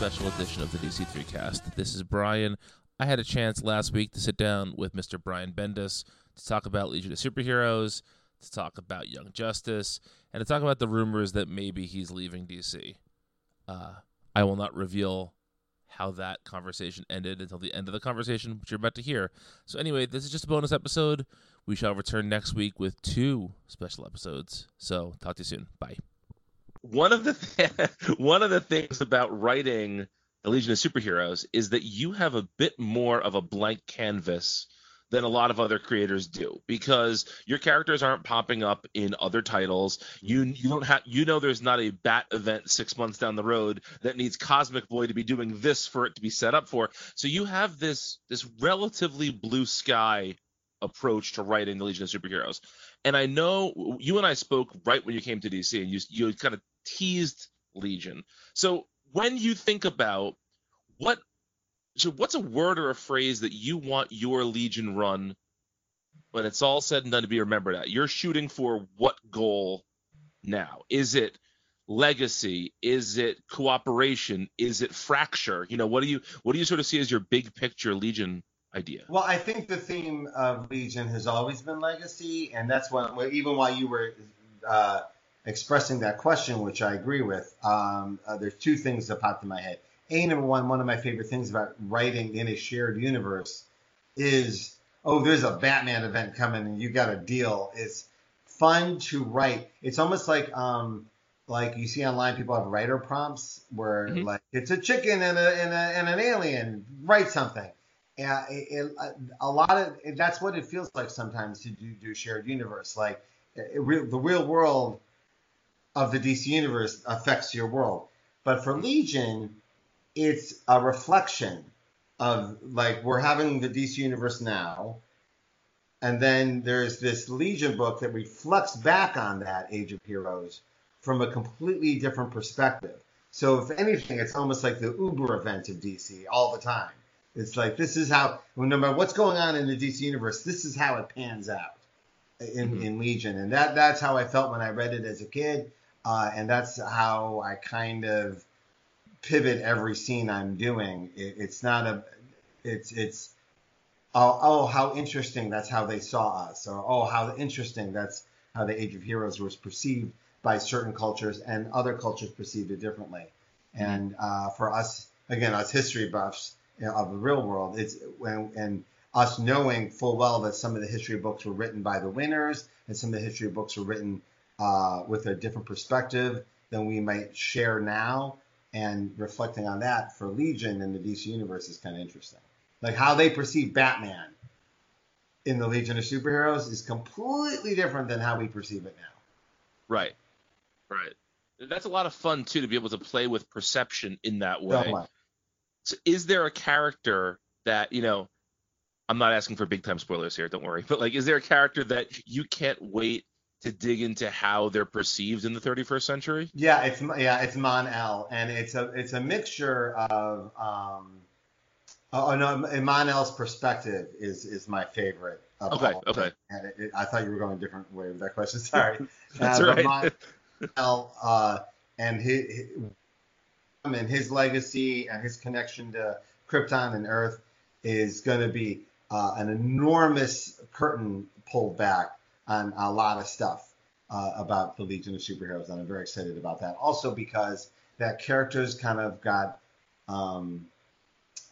special edition of the DC3cast. This is Brian. I had a chance last week to sit down with Mr. Brian Bendis to talk about Legion of Superheroes, to talk about Young Justice, and to talk about the rumors that maybe he's leaving DC. Uh, I will not reveal how that conversation ended until the end of the conversation, which you're about to hear. So, anyway, this is just a bonus episode. We shall return next week with two special episodes. So, talk to you soon. Bye. One of the th- one of the things about writing the Legion of Superheroes is that you have a bit more of a blank canvas than a lot of other creators do because your characters aren't popping up in other titles. You you don't have you know there's not a bat event 6 months down the road that needs Cosmic Boy to be doing this for it to be set up for. So you have this this relatively blue sky approach to writing the Legion of Superheroes. And I know you and I spoke right when you came to DC and you you kind of teased Legion. So when you think about what so what's a word or a phrase that you want your Legion run when it's all said and done to be remembered at? You're shooting for what goal now? Is it legacy? Is it cooperation? Is it fracture? You know, what do you what do you sort of see as your big picture Legion idea? Well, I think the theme of Legion has always been legacy, and that's what even while you were uh, expressing that question, which I agree with, um, uh, there's two things that popped in my head. A number one, one of my favorite things about writing in a shared universe is oh, there's a Batman event coming and you got a deal. It's fun to write. It's almost like um like you see online people have writer prompts where Mhm. like it's a chicken and a and, a, and an alien. Write something. Yeah, it, it, uh, a lot of that's what it feels like sometimes to do, do shared universe. Like it, the real world of the DC universe affects your world, but for Legion, it's a reflection of like we're having the DC universe now, and then there's this Legion book that reflects back on that Age of Heroes from a completely different perspective. So if anything, it's almost like the Uber event of DC all the time. It's like this is how no matter what's going on in the DC universe, this is how it pans out in, Mhm. in Legion, and that that's how I felt when I read it as a kid, uh, and that's how I kind of pivot every scene I'm doing. It, it's not a, it's it's oh oh how interesting that's how they saw us, or oh how interesting that's how the Age of Heroes was perceived by certain cultures, and other cultures perceived it differently. And uh, for us, again, us history buffs you know, of the real world, it's when and us knowing full well that some of the history books were written by the winners, and some of the history books were written uh, with a different perspective than we might share now. And reflecting on that for Legion and the DC universe is kind of interesting. Like how they perceive Batman in the Legion of Superheroes is completely different than how we perceive it now. Right. Right. That's a lot of fun too to be able to play with perception in that So way. much. So is there a character that, you know, I'm not asking for big time spoilers here, don't worry. But like is there a character that you can't wait to dig into how they're perceived in the 31st century? Yeah, it's yeah, it's Mon El, and it's a it's a mixture of um, oh no, Mon El's perspective is is my favorite. Of Okay, okay. And it, it, I thought you were going a different way with that question. Sorry. That's Uh, right. Mon El uh, and he, and his legacy and his connection to Krypton and Earth is going to be uh, an enormous curtain pulled back on a lot of stuff uh, about the Legion of Superheroes, and I'm very excited about that. Also because that character's kind of got um,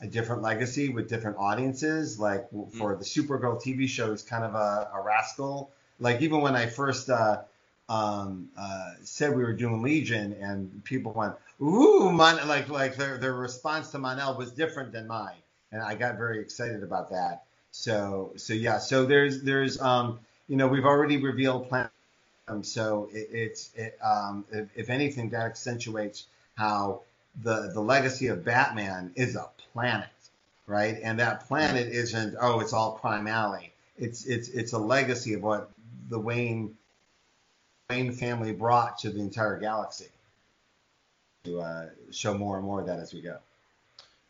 a different legacy with different audiences. Like w- for the Supergirl TV show, it's kind of a, a rascal. Like even when I first uh, um, uh, said we were doing Legion, and people went, "Ooh, Mon-, like like their their response to Mon El was different than mine, and I got very excited about that. So so yeah, so there's there's um you know we've already revealed plan. Um, so it, it's it, um, if, if anything that accentuates how the the legacy of Batman is a planet, right? And that planet isn't oh it's all crime alley. It's it's it's a legacy of what the Wayne Wayne family brought to the entire galaxy. To uh, show more and more of that as we go.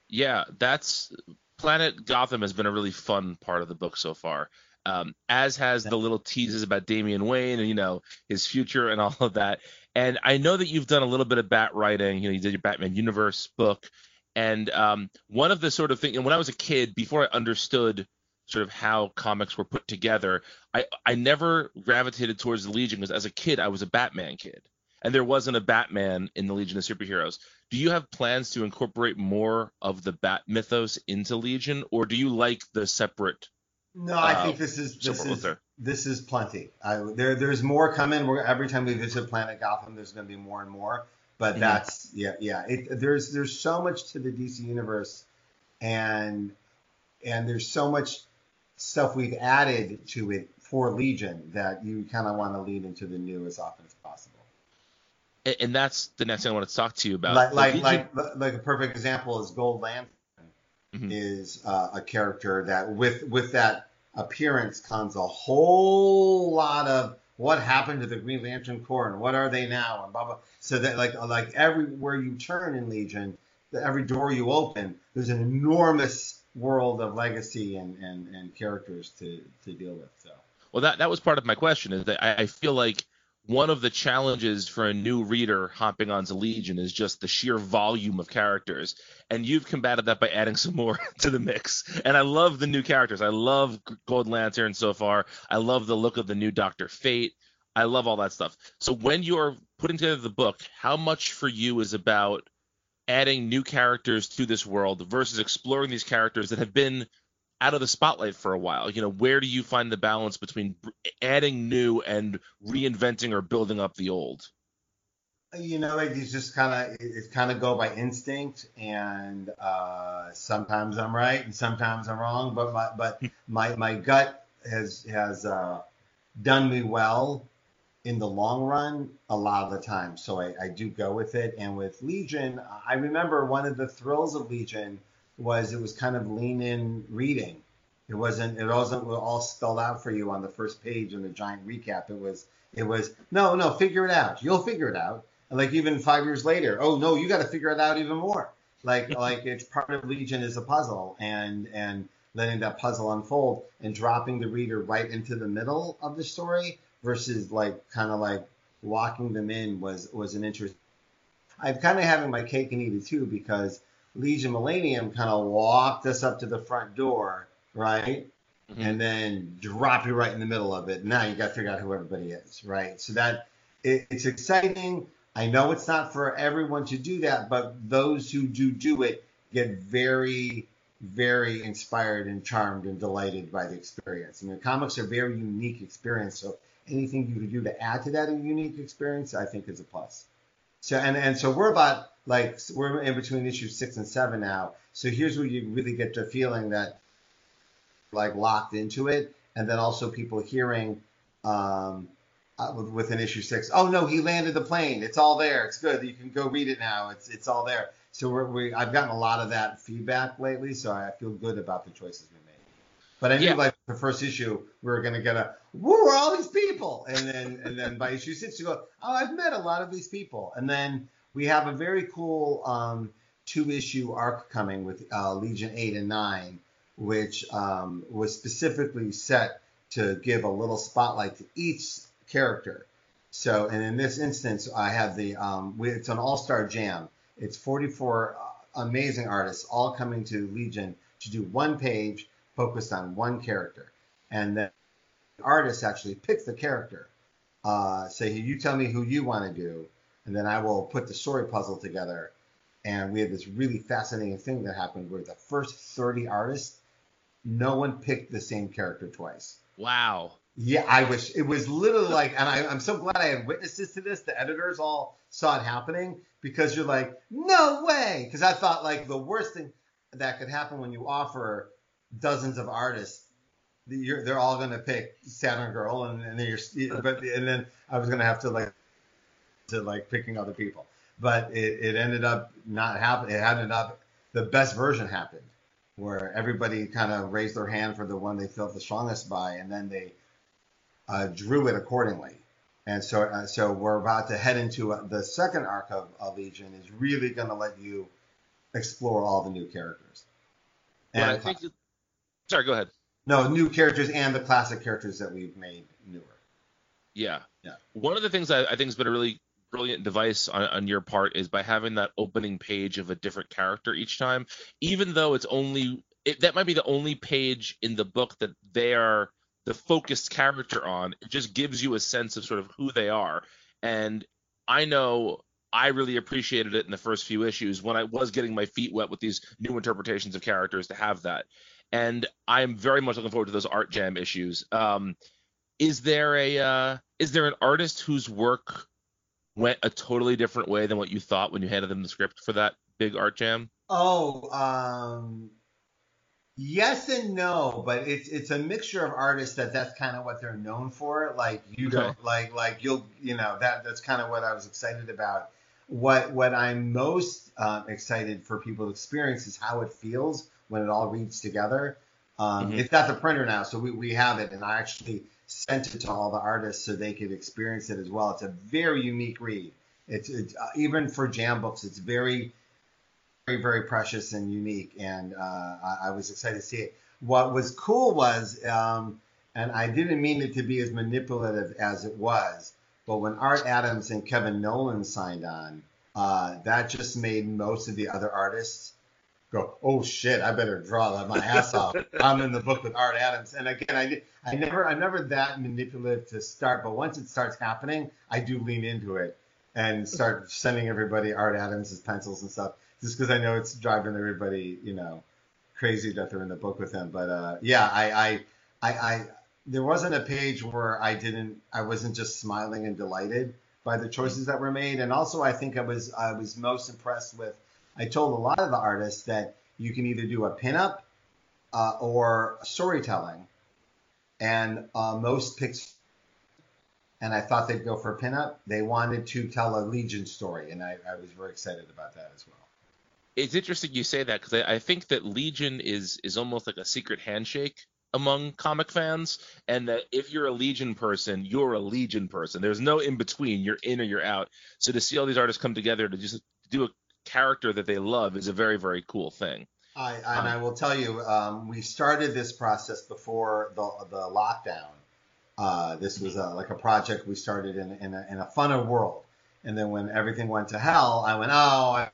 Yeah, that's Planet Gotham has been a really fun part of the book so far. um, as has the little teases about Damian Wayne and you know his future and all of that. And I know that you've done a little bit of bat writing. You know, you did your Batman Universe book, and um, one of the sort of things. And when I was a kid, before I understood sort of how comics were put together, I I never gravitated towards the Legion because as a kid I was a Batman kid, and there wasn't a Batman in the Legion of Superheroes. Do you have plans to incorporate more of the Bat mythos into Legion, or do you like the separate? No, I Uh, think this is this is there. this is plenty. I, there there's more coming. We're, every time we visit Planet Gotham, there's going to be more and more. But Mhm. that's yeah yeah. It, there's there's so much to the DC universe, and and there's so much stuff we've added to it for Legion that you kind of want to lead into the new as often as possible. And, and that's the next thing I want to talk to you about. like like, Legion- like like a perfect example is Gold Lantern Mhm. is uh, a character that with with that appearance comes a whole lot of what happened to the Green Lantern Corps and what are they now and blah blah. So that like like everywhere you turn in Legion, every door you open, there's an enormous world of legacy and, and, and characters to, to deal with. So Well, that that was part of my question. Is that I, I feel like one of the challenges for a new reader hopping onto Legion is just the sheer volume of characters, and you've combated that by adding some more to the mix. And I love the new characters. I love Gold Lantern so far. I love the look of the new Doctor Fate. I love all that stuff. So when you're putting together the book, how much for you is about adding new characters to this world versus exploring these characters that have been out of the spotlight for a while. You know, where do you find the balance between adding new and reinventing or building up the old? you know, like it's just kind of it kind of go by instinct, and uh, sometimes I'm right and sometimes I'm wrong. But my but my my gut has has uh, done me well in the long run a lot of the time. So I, I do go with it. And with Legion, I remember one of the thrills of Legion was it was kind of lean in reading. It wasn't it wasn't all spelled out for you on the first page in the giant recap. It was it was no no figure it out. You'll figure it out. And like even five years later, oh no, you got to figure it out even more. Like like it's part of Legion is a puzzle and and letting that puzzle unfold and dropping the reader right into the middle of the story versus like kind of like walking them in was was an interest. I'm kind of having my cake and eat it too because Legion Millennium kind of walked us up to the front door, right? Mhm. And then drop you right in the middle of it. Now you got to figure out who everybody is, right? So that it, it's exciting. I know it's not for everyone to do that, but those who do do it get very, very inspired and charmed and delighted by the experience. I mean, comics are very unique experience, so anything you can do to add to that unique experience, I think, is a plus. So and and so we're about like we're in between issues six and seven now. So here's where you really get the feeling that like locked into it, and then also people hearing um, uh, with, with an issue six, oh no, he landed the plane. It's all there. It's good. You can go read it now. It's it's all there. So we're, we I've gotten a lot of that feedback lately, so I feel good about the choices we made. But I knew Yeah. like the first issue we were gonna get a who are all these people, and then and then by issue six you go, oh I've met a lot of these people, and then we have a very cool um, two issue arc coming with uh, Legion eight and nine, which um, was specifically set to give a little spotlight to each character. So, and in this instance, I have the um, we, it's an all-star jam. It's 44 uh, amazing artists all coming to Legion to do one page focused on one character, and then the artist actually picks the character. Uh, say, you tell me who you want to do, and then I will put the story puzzle together. And we had this really fascinating thing that happened where the first 30 artists, no one picked the same character twice. Wow. Yeah, I wish it was literally like, and I, I'm so glad I had witnesses to this. The editors all saw it happening because you're like, no way. Because I thought like the worst thing that could happen when you offer dozens of artists, you're, they're all going to pick Saturn Girl, and, and then you're, but and then I was going to have to like to like picking other people. But it, it ended up not happening. It ended up the best version happened, where everybody kind of raised their hand for the one they felt the strongest by, and then they uh, drew it accordingly. And so, uh, so we're about to head into uh, the second arc of, of Legion is really going to let you explore all the new characters. Well, I think. Sorry, go ahead. No, new characters and the classic characters that we've made newer. Yeah. Yeah. One of the things I, I think has been a really brilliant device on, on your part is by having that opening page of a different character each time, even though it's only it, that might be the only page in the book that they are the focused character on. It just gives you a sense of sort of who they are. And I know I really appreciated it in the first few issues when I was getting my feet wet with these new interpretations of characters to have that. And I'm very much looking forward to those art jam issues. Um, is there a uh, is there an artist whose work went a totally different way than what you thought when you handed them the script for that big art jam? Oh, um, yes and no, but it's it's a mixture of artists that that's kind of what they're known for. Like you Okay. don't like like you'll you know that that's kind of what I was excited about. What what I'm most um, excited for people to experience is how it feels when it all reads together. Um, Mhm. It's got the printer now, so we, we have it, and I actually sent it to all the artists so they could experience it as well. It's a very unique read. It's, it's uh, even for jam books, it's very very, very precious and unique, and uh, I, I was excited to see it. What was cool was, um, and I didn't mean it to be as manipulative as it was, but when Art Adams and Kevin Nowlan signed on, uh, that just made most of the other artists go, "Oh shit, I better draw my ass off." I'm in the book with Art Adams, and again, I I never, I'm never that manipulative to start, but once it starts happening, I do lean into it and start sending everybody Art Adams' pencils and stuff just because I know it's driving everybody, you know, crazy that they're in the book with him. But uh, yeah, I, I, I, I, there wasn't a page where I didn't, I wasn't just smiling and delighted by the choices that were made. And also, I think I was, I was most impressed with. I told a lot of the artists that you can either do a pinup uh, or storytelling, and uh, most picked. And I thought they'd go for a pinup. They wanted to tell a Legion story, and I, I was very excited about that as well. It's interesting you say that because I, I think that Legion is is almost like a secret handshake among comic fans, and that if you're a Legion person, you're a Legion person. There's no in between. You're in or you're out. So to see all these artists come together to just do a character that they love is a very very cool thing. I, and I will tell you, um, we started this process before the, the lockdown. Uh, this was a, like a project we started in, in, a, in a funner world. And then when everything went to hell, I went, oh, I,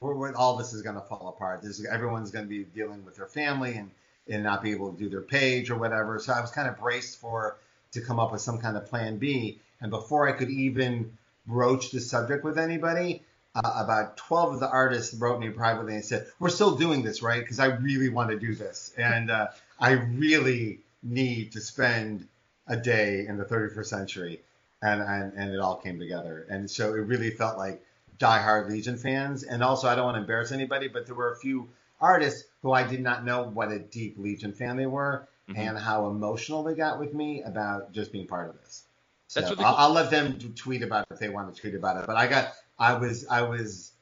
we're, we're, all this is going to fall apart. This, everyone's going to be dealing with their family and, and not be able to do their page or whatever. So I was kind of braced for to come up with some kind of plan B. And before I could even broach the subject with anybody, uh, about 12 of the artists wrote me privately and said, We're still doing this, right? Because I really want to do this. And uh, I really need to spend a day in the 31st century. And, and, and it all came together. And so it really felt like diehard Legion fans. And also, I don't want to embarrass anybody, but there were a few artists who I did not know what a deep Legion fan they were Mhm. and how emotional they got with me about just being part of this. So I'll. I'll let them tweet about it if they want to tweet about it. But I got, I was, I was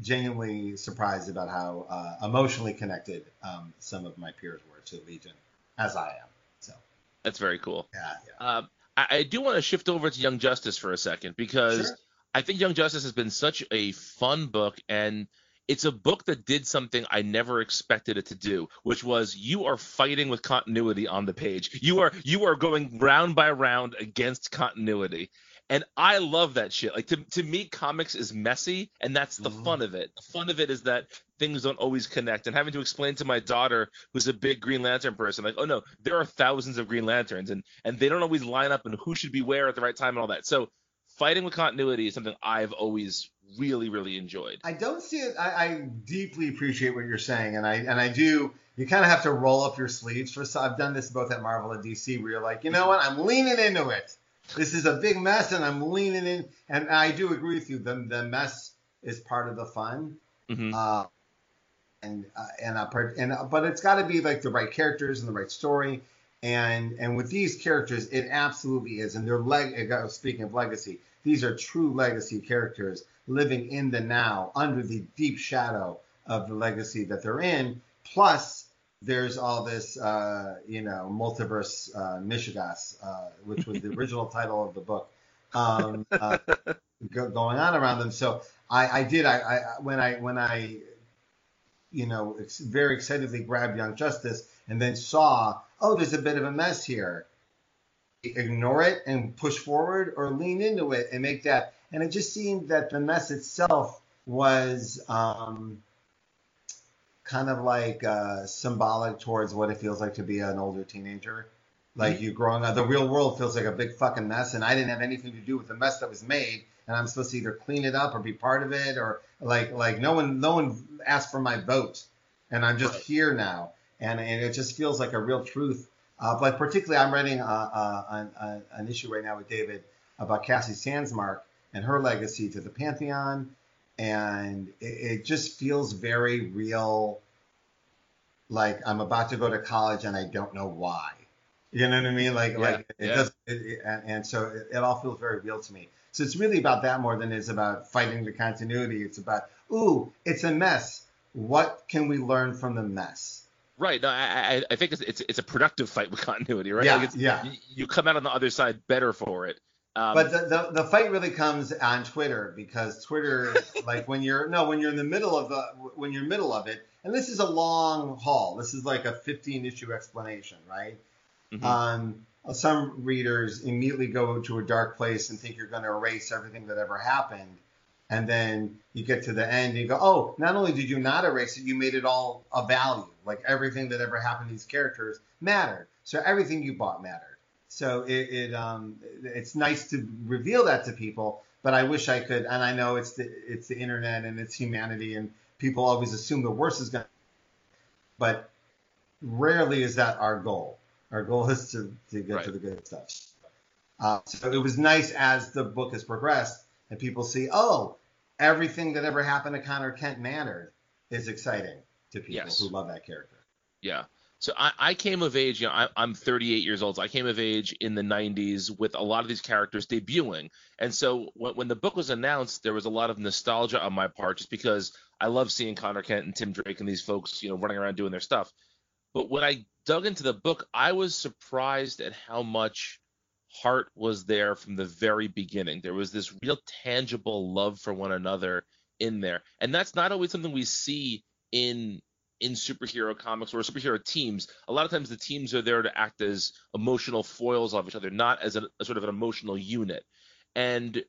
genuinely surprised about how uh, emotionally connected um, some of my peers were to Legion, as I am. So That's very cool. yeah, yeah. Um, I, I do want to shift over to Young Justice for a second because Sure. I think Young Justice has been such a fun book and it's a book that did something I never expected it to do, which was you are fighting with continuity on the page. You are you are going round by round against continuity. And I love that shit. Like to, to me, comics is messy, and that's the fun of it. The fun of it is that things don't always connect. And having to explain to my daughter, who's a big Green Lantern person, like, oh no, there are thousands of Green Lanterns, and and they don't always line up, and who should be where at the right time, and all that. So fighting with continuity is something I've always really, really enjoyed. I don't see it. I, I deeply appreciate what you're saying, and I and I do. You kind of have to roll up your sleeves for. I've done this both at Marvel and DC, where you're like, you know what, I'm leaning into it. This is a big mess, and I'm leaning in. And I do agree with you. The the mess is part of the fun. Mhm. Uh, and uh, and part and uh, but it's got to be like the right characters and the right story. And and with these characters, it absolutely is. And they're leg. uh, Speaking of legacy, these are true legacy characters living in the now, under the deep shadow of the legacy that they're in. Plus, there's all this, uh, you know, multiverse uh, Mishigas, uh, which was the original title of the book, um, uh, go, going on around them. So I, I did. I, I when I when I, you know, ex- very excitedly grabbed Young Justice and then saw oh, there's a bit of a mess here. Ignore it and push forward, or lean into it and make that. And it just seemed that the mess itself was um, kind of like uh, symbolic towards what it feels like to be an older teenager. Like you growing up, the real world feels like a big fucking mess, and I didn't have anything to do with the mess that was made, and I'm supposed to either clean it up or be part of it, or like like no one no one asked for my vote, and I'm just Right. here now, and and it just feels like a real truth. Uh, but particularly, I'm writing uh, uh, an, uh, an issue right now with David about Cassie Sandsmark and her legacy to the pantheon, and it, it just feels very real. Like I'm about to go to college and I don't know why. You know what I mean? Like, Yeah, like it yeah. does, it, and, and so it, it all feels very real to me. So it's really about that more than it's about fighting the continuity. It's about, ooh, it's a mess. What can we learn from the mess? Right. No, I, I, I think it's, it's it's a productive fight with continuity, right? Yeah, Like it's, yeah. You, you come out on the other side better for it. Um, But the, the, the fight really comes on Twitter because Twitter, like when you're no, when you're in the middle of the when you're middle of it, and this is a long haul. This is like a 15 issue explanation, right? Mhm. Um, some readers immediately go to a dark place and think you're going to erase everything that ever happened, and then you get to the end and you go, oh, not only did you not erase it, you made it all a value. Like everything that ever happened to these characters mattered. So everything you bought mattered. So it, it um it's nice to reveal that to people, but I wish I could. And I know it's the it's the internet and it's humanity, and people always assume the worst is going. to But rarely is that our goal. Our goal is to, to get Right. to the good stuff. Uh, so it was nice as the book has progressed and people see, oh, everything that ever happened to Connor Kent mattered is exciting to people Yes. who love that character. Yeah. So I, I came of age, you know, I, I'm 38 years old. So I came of age in the 90s with a lot of these characters debuting. And so when, when the book was announced, there was a lot of nostalgia on my part just because I love seeing Connor Kent and Tim Drake and these folks, you know, running around doing their stuff. But when I dug into the book, I was surprised at how much heart was there from the very beginning. There was this real tangible love for one another in there. And that's not always something we see in in superhero comics or superhero teams. A lot of times the teams are there to act as emotional foils of each other, not as a, a sort of an emotional unit. And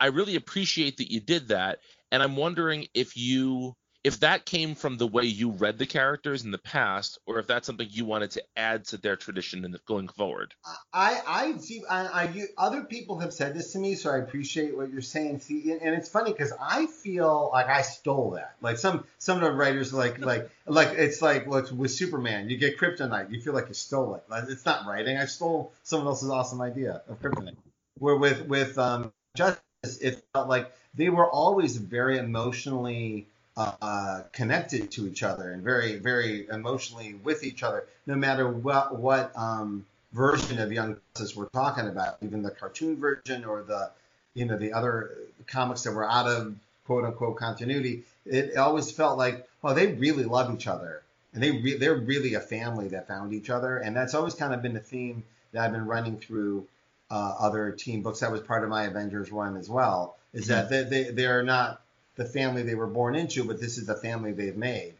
I really appreciate that you did that. And I'm wondering if you if that came from the way you read the characters in the past, or if that's something you wanted to add to their tradition and going forward. I, I see. I, I, other people have said this to me, so I appreciate what you're saying. See, and it's funny because I feel like I stole that. Like some some of the writers, like like like it's like look with Superman, you get kryptonite, you feel like you stole it. Like, it's not writing. I stole someone else's awesome idea of kryptonite. Where with with um, Justice, it felt like they were always very emotionally uh, connected to each other and very, very emotionally with each other, no matter what what um, version of Young Justice we're talking about, even the cartoon version or the you know the other comics that were out of quote unquote continuity. It always felt like, well, they really love each other, and they re- they're really a family that found each other, and that's always kind of been the theme that I've been running through uh, other team books. That was part of my Avengers run as well. Is that they, they they're not the family they were born into, but this is the family they've made.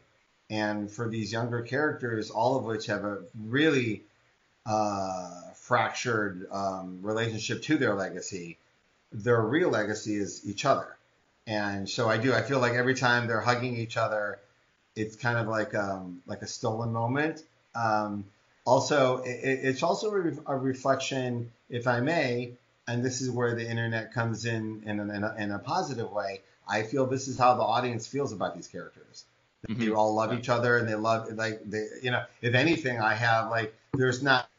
And for these younger characters, all of which have a really uh, fractured um, relationship to their legacy, their real legacy is each other. And so I do. I feel like every time they're hugging each other, it's kind of like um, like a stolen moment. Um, also, it, it's also a, a reflection, if I may, and this is where the internet comes in in a, in a, in a positive way. I feel this is how the audience feels about these characters. They Mhm. all love each other, and they love like they, you know. If anything, I have like there's not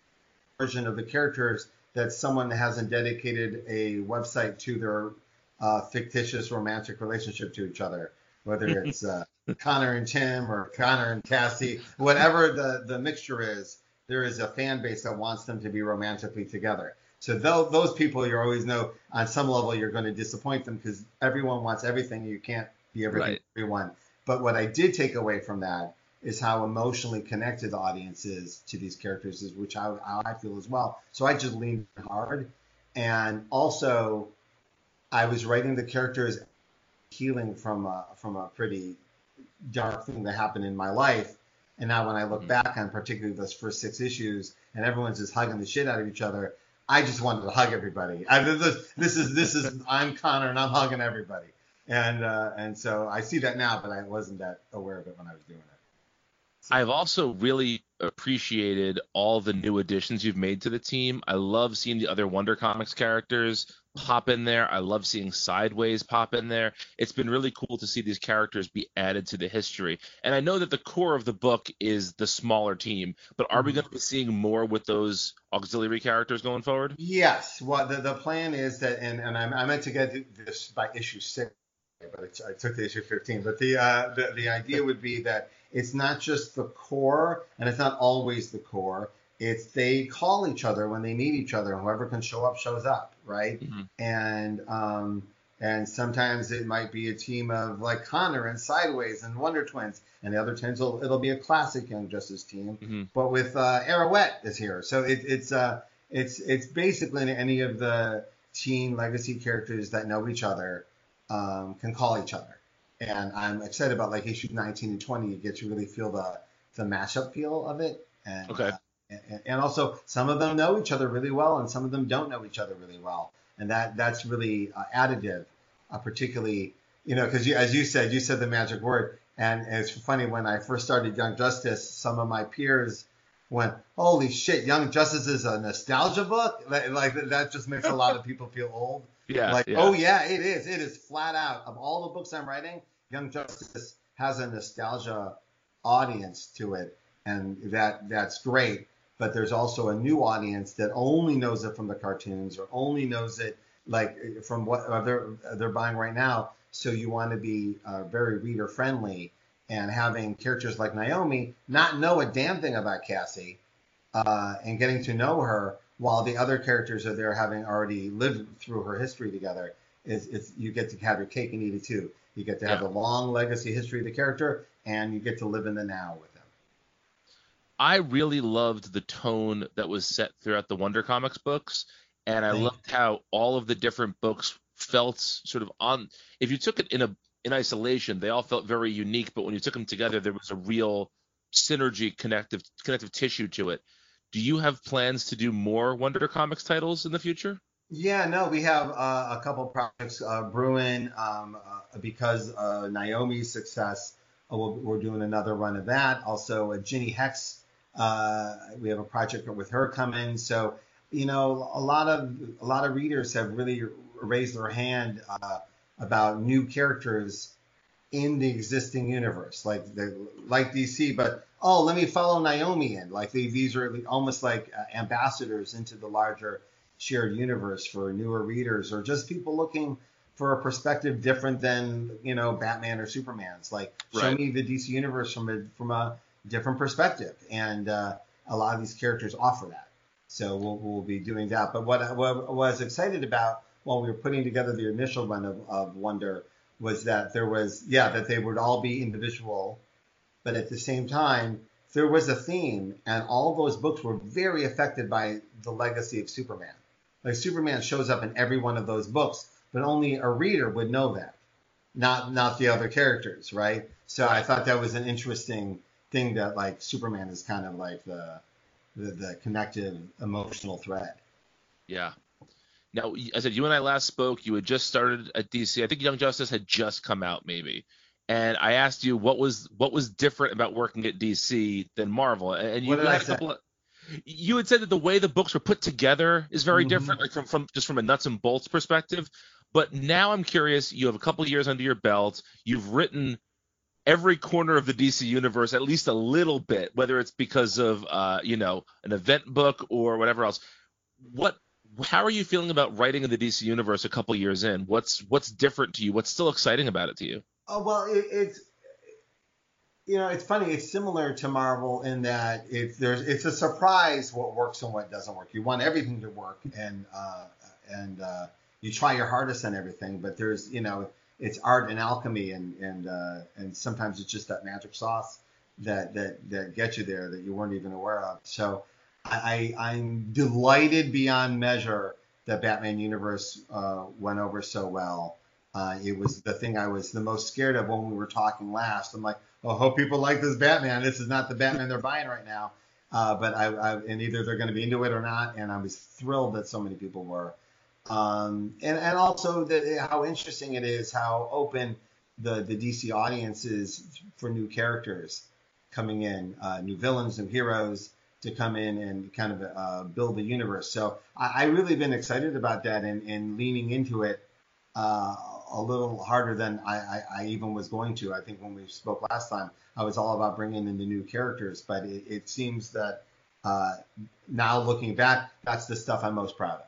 a version of the characters that someone hasn't dedicated a website to their uh, fictitious romantic relationship to each other, whether it's uh, Connor and Tim or Connor and Cassie, whatever the the mixture is. There is a fan base that wants them to be romantically together. So those people, you always know on some level you're going to disappoint them because everyone wants everything. You can't be everything Right. to everyone. But what I did take away from that is how emotionally connected the audience is to these characters, is which I, I feel as well. So I just leaned hard, and also I was writing the characters healing from a, from a pretty dark thing that happened in my life, And now when I look Mhm. back on particularly those first six issues, and everyone's just hugging the shit out of each other, I just wanted to hug everybody. I, this, this is this is I'm Connor and I'm hugging everybody. And uh, and so I see that now, but I wasn't that aware of it when I was doing it. I've also really appreciated all the new additions you've made to the team. I love seeing the other Wonder Comics characters pop in there. I love seeing Sideways pop in there. It's been really cool to see these characters be added to the history. And I know that the core of the book is the smaller team, but are we Mhm. going to be seeing more with those auxiliary characters going forward? Yes. Well, the, the plan is that, and, and I, I meant to get this by issue six, but it's, I took the issue 15. But the, uh, the the idea would be that it's not just the core, and it's not always the core. It's they call each other when they need each other, and whoever can show up shows up, right? Mhm. And um, and sometimes it might be a team of like Connor and Sideways and Wonder Twins, and the other times it'll, it'll be a classic Young Justice team Mhm. but with uh, Arrowette is here, so it, it's uh, it's it's basically any of the teen legacy characters that know each other um, can call each other, and I'm excited about like issues 19 and 20. You get to really feel the the mashup feel of it, and Okay. uh, and, and also some of them know each other really well, and some of them don't know each other really well, and that that's really uh, additive, uh, particularly you know because you, as you said, you said the magic word, and it's funny when I first started Young Justice, some of my peers went, "Holy shit, Young Justice is a nostalgia book!" Like, like that just makes a lot of people feel old. Yeah. like, yeah. oh yeah, it is. It is flat out of all the books I'm writing, Young Justice has a nostalgia audience to it, and that that's great. But there's also a new audience that only knows it from the cartoons or only knows it like from what they're they're buying right now. So you want to be uh, very reader friendly and having characters like Naomi not know a damn thing about Cassie uh, and getting to know her while the other characters are there having already lived through her history together. Is it's you get to have your cake and eat it too. You get to have Yeah. the long legacy history of the character, and you get to live in the now with them. I really loved the tone that was set throughout the Wonder Comics books, and I Thank loved how all of the different books felt sort of on. If you took it in a in isolation, they all felt very unique, but when you took them together, there was a real synergy, connective connective tissue to it. Do you have plans to do more Wonder Comics titles in the future? Yeah, no, we have uh, a couple projects uh, brewing um, uh, because Naomi's success. Uh, we'll, we're doing another run of that. Also, uh, Ginny Hex, uh, we have a project with her coming. So, you know, a lot of a lot of readers have really raised their hand about new characters in the existing universe, like the like DC, but oh, let me follow Naomi in. Like they, these are almost like uh, ambassadors into the larger shared universe for newer readers or just people looking for a perspective different than you know Batman or Superman's. Like show me the DC universe from a from a different perspective, and uh, a lot of these characters offer that. So we'll, we'll be doing that. But what, I- what I was excited about while we were putting together the initial run of, of Wonder was that there was yeah that they would all be individual, but at the same time there was a theme, and all those books were very affected by the legacy of Superman. Like Superman shows up in every one of those books, but only a reader would know that, not not the other characters, right? So I thought that was an interesting thing that like Superman is kind of like the the, the connective emotional thread. Yeah. Now, I said you and I last spoke. You had just started at DC. I think Young Justice had just come out, maybe. And I asked you what was what was different about working at DC than Marvel. And you did I had a say? couple of. You had said that the way the books were put together is very Mhm. different, like from, from just from a nuts and bolts perspective. But now I'm curious. You have a couple of years under your belt. You've written every corner of the DC universe at least a little bit, whether it's because of uh, you know an event book or whatever else. What how are you feeling about writing in the DC universe a couple years in? What's what's different to you? What's still exciting about it to you? Oh well, it, it's you know it's funny. It's similar to Marvel in that it's there's it's a surprise what works and what doesn't work. You want everything to work and uh, and uh, you try your hardest on everything, but there's you know it's art and alchemy and and uh, and sometimes it's just that magic sauce that that that gets you there that you weren't even aware of. So I, I'm delighted beyond measure that Batman universe uh, went over so well. Uh, it was the thing I was the most scared of when we were talking last. I'm like, oh, I hope people like this Batman. This is not the Batman they're buying right now. Uh, but I, I, and either they're going to be into it or not. And I was thrilled that so many people were. Um, and, and also how interesting it is, how open the, the DC audience is for new characters coming in, uh, new villains, new heroes to come in and kind of uh, build the universe. So I, I really been excited about that and, and leaning into it uh, a little harder than I, I, I, even was going to. I think when we spoke last time, I was all about bringing in the new characters, but it, it seems that uh, now looking back, that's the stuff I'm most proud of.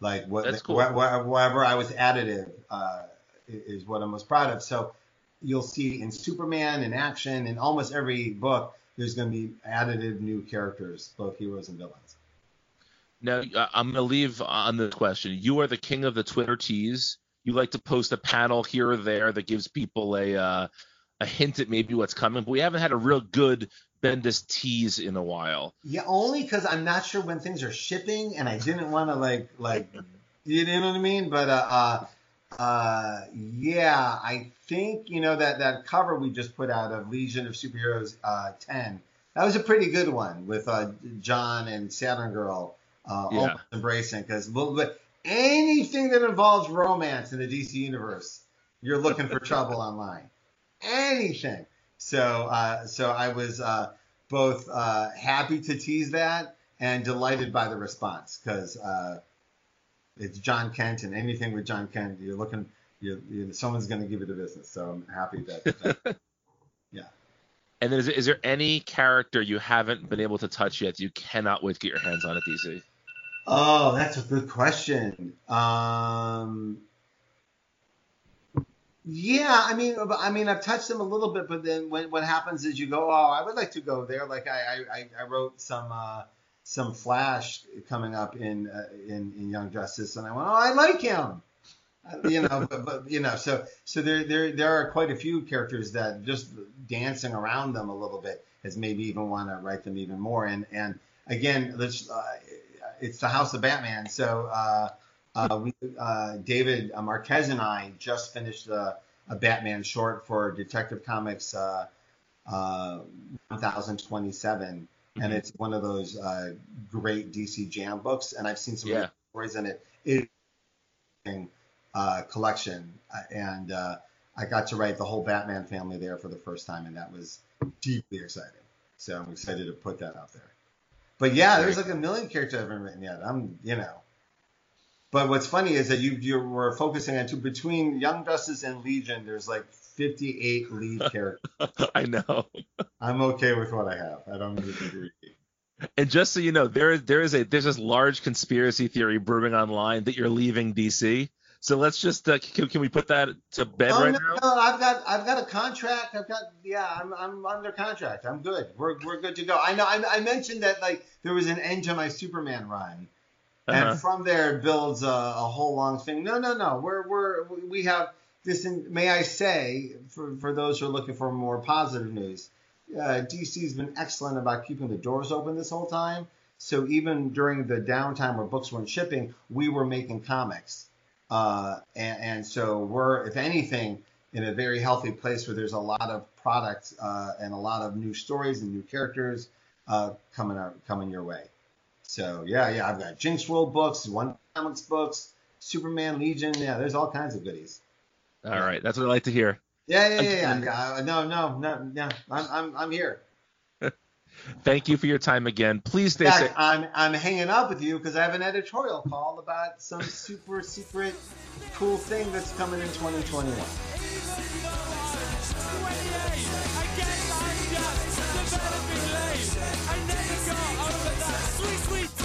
Like what, cool. wh- wherever I was additive uh, is what I'm most proud of. So you'll see in Superman, in action, in almost every book, there's going to be additive new characters, both heroes and villains. Now, I'm going to leave on this question. You are the king of the Twitter tease. You like to post a panel here or there that gives people a uh, a hint at maybe what's coming, but we haven't had a real good Bendis tease in a while. Yeah, only because I'm not sure when things are shipping, and I didn't want to like like you know what I mean. But uh, uh, uh, yeah, I think you know that that cover we just put out of Legion of Superheroes uh, 10. That was a pretty good one with uh, Jon and Saturn Girl uh, Yeah. embracing because but anything that involves romance in the DC universe, you're looking for trouble online. Anything. So uh, so I was uh, both uh, happy to tease that and delighted by the response because uh, it's Jon Kent and anything with Jon Kent, you're looking, you you someone's going to give you the business. So I'm happy that. that yeah. And then is, is there any character you haven't been able to touch yet you cannot wait to get your hands on at DC? Oh, that's a good question. Um, yeah, I mean, I mean, I've touched them a little bit, but then when, what happens is you go, oh, I would like to go there. Like I, I, I wrote some, uh, some Flash coming up in, uh, in, in Young Justice, and I went, oh, I like him. Uh, you know, but, but you know, so so there there there are quite a few characters that just dancing around them a little bit has made me even want to write them even more. And and again, let's, uh, it's the House of Batman, so uh, uh, we uh, David Marquez and I just finished a, a Batman short for Detective Comics uh, uh, 1027, And it's one of those uh, great DC Jam books, and I've seen some Yeah. stories in it. It uh, collection, uh, and uh, I got to write the whole Batman family there for the first time, and that was deeply exciting. So I'm excited to put that out there. But yeah, there's like a million characters I haven't written yet. I'm, you know. But what's funny is that you you were focusing on two between Young Justice and Legion. There's like 58 lead characters. I know. I'm okay with what I have. I don't need to be. And just so you know, there is there is a there's this large conspiracy theory brewing online that you're leaving DC. So let's just uh, can, can we put that to bed Oh right no, now? no, I've got I've got a contract. I've got yeah, I'm I'm under contract. I'm good. We're we're good to go. I know I, I mentioned that like there was an end to my Superman run, Uh-huh. and from there it builds a, a whole long thing. No, no, no. We're we're we have this. May I say for for those who are looking for more positive news, uh, DC's been excellent about keeping the doors open this whole time. So even during the downtime where books weren't shipping, we were making comics. Uh, and, and so we're, if anything, in a very healthy place where there's a lot of product uh, and a lot of new stories and new characters uh, coming out, coming your way. So yeah, yeah, I've got Jinxworld books, Wonder Comics books, Superman Legion. Yeah, there's all kinds of goodies. All right, that's what I like to hear. Yeah, yeah, yeah, yeah. No, no, no, no. I'm, I'm, I'm here. Thank you for your time again. Please stay In safe. fact, I'm, I'm hanging up with you because I have an editorial call about some super secret, cool thing that's coming in 2021. I guess I'm just developing late. I never got over that sweet, sweet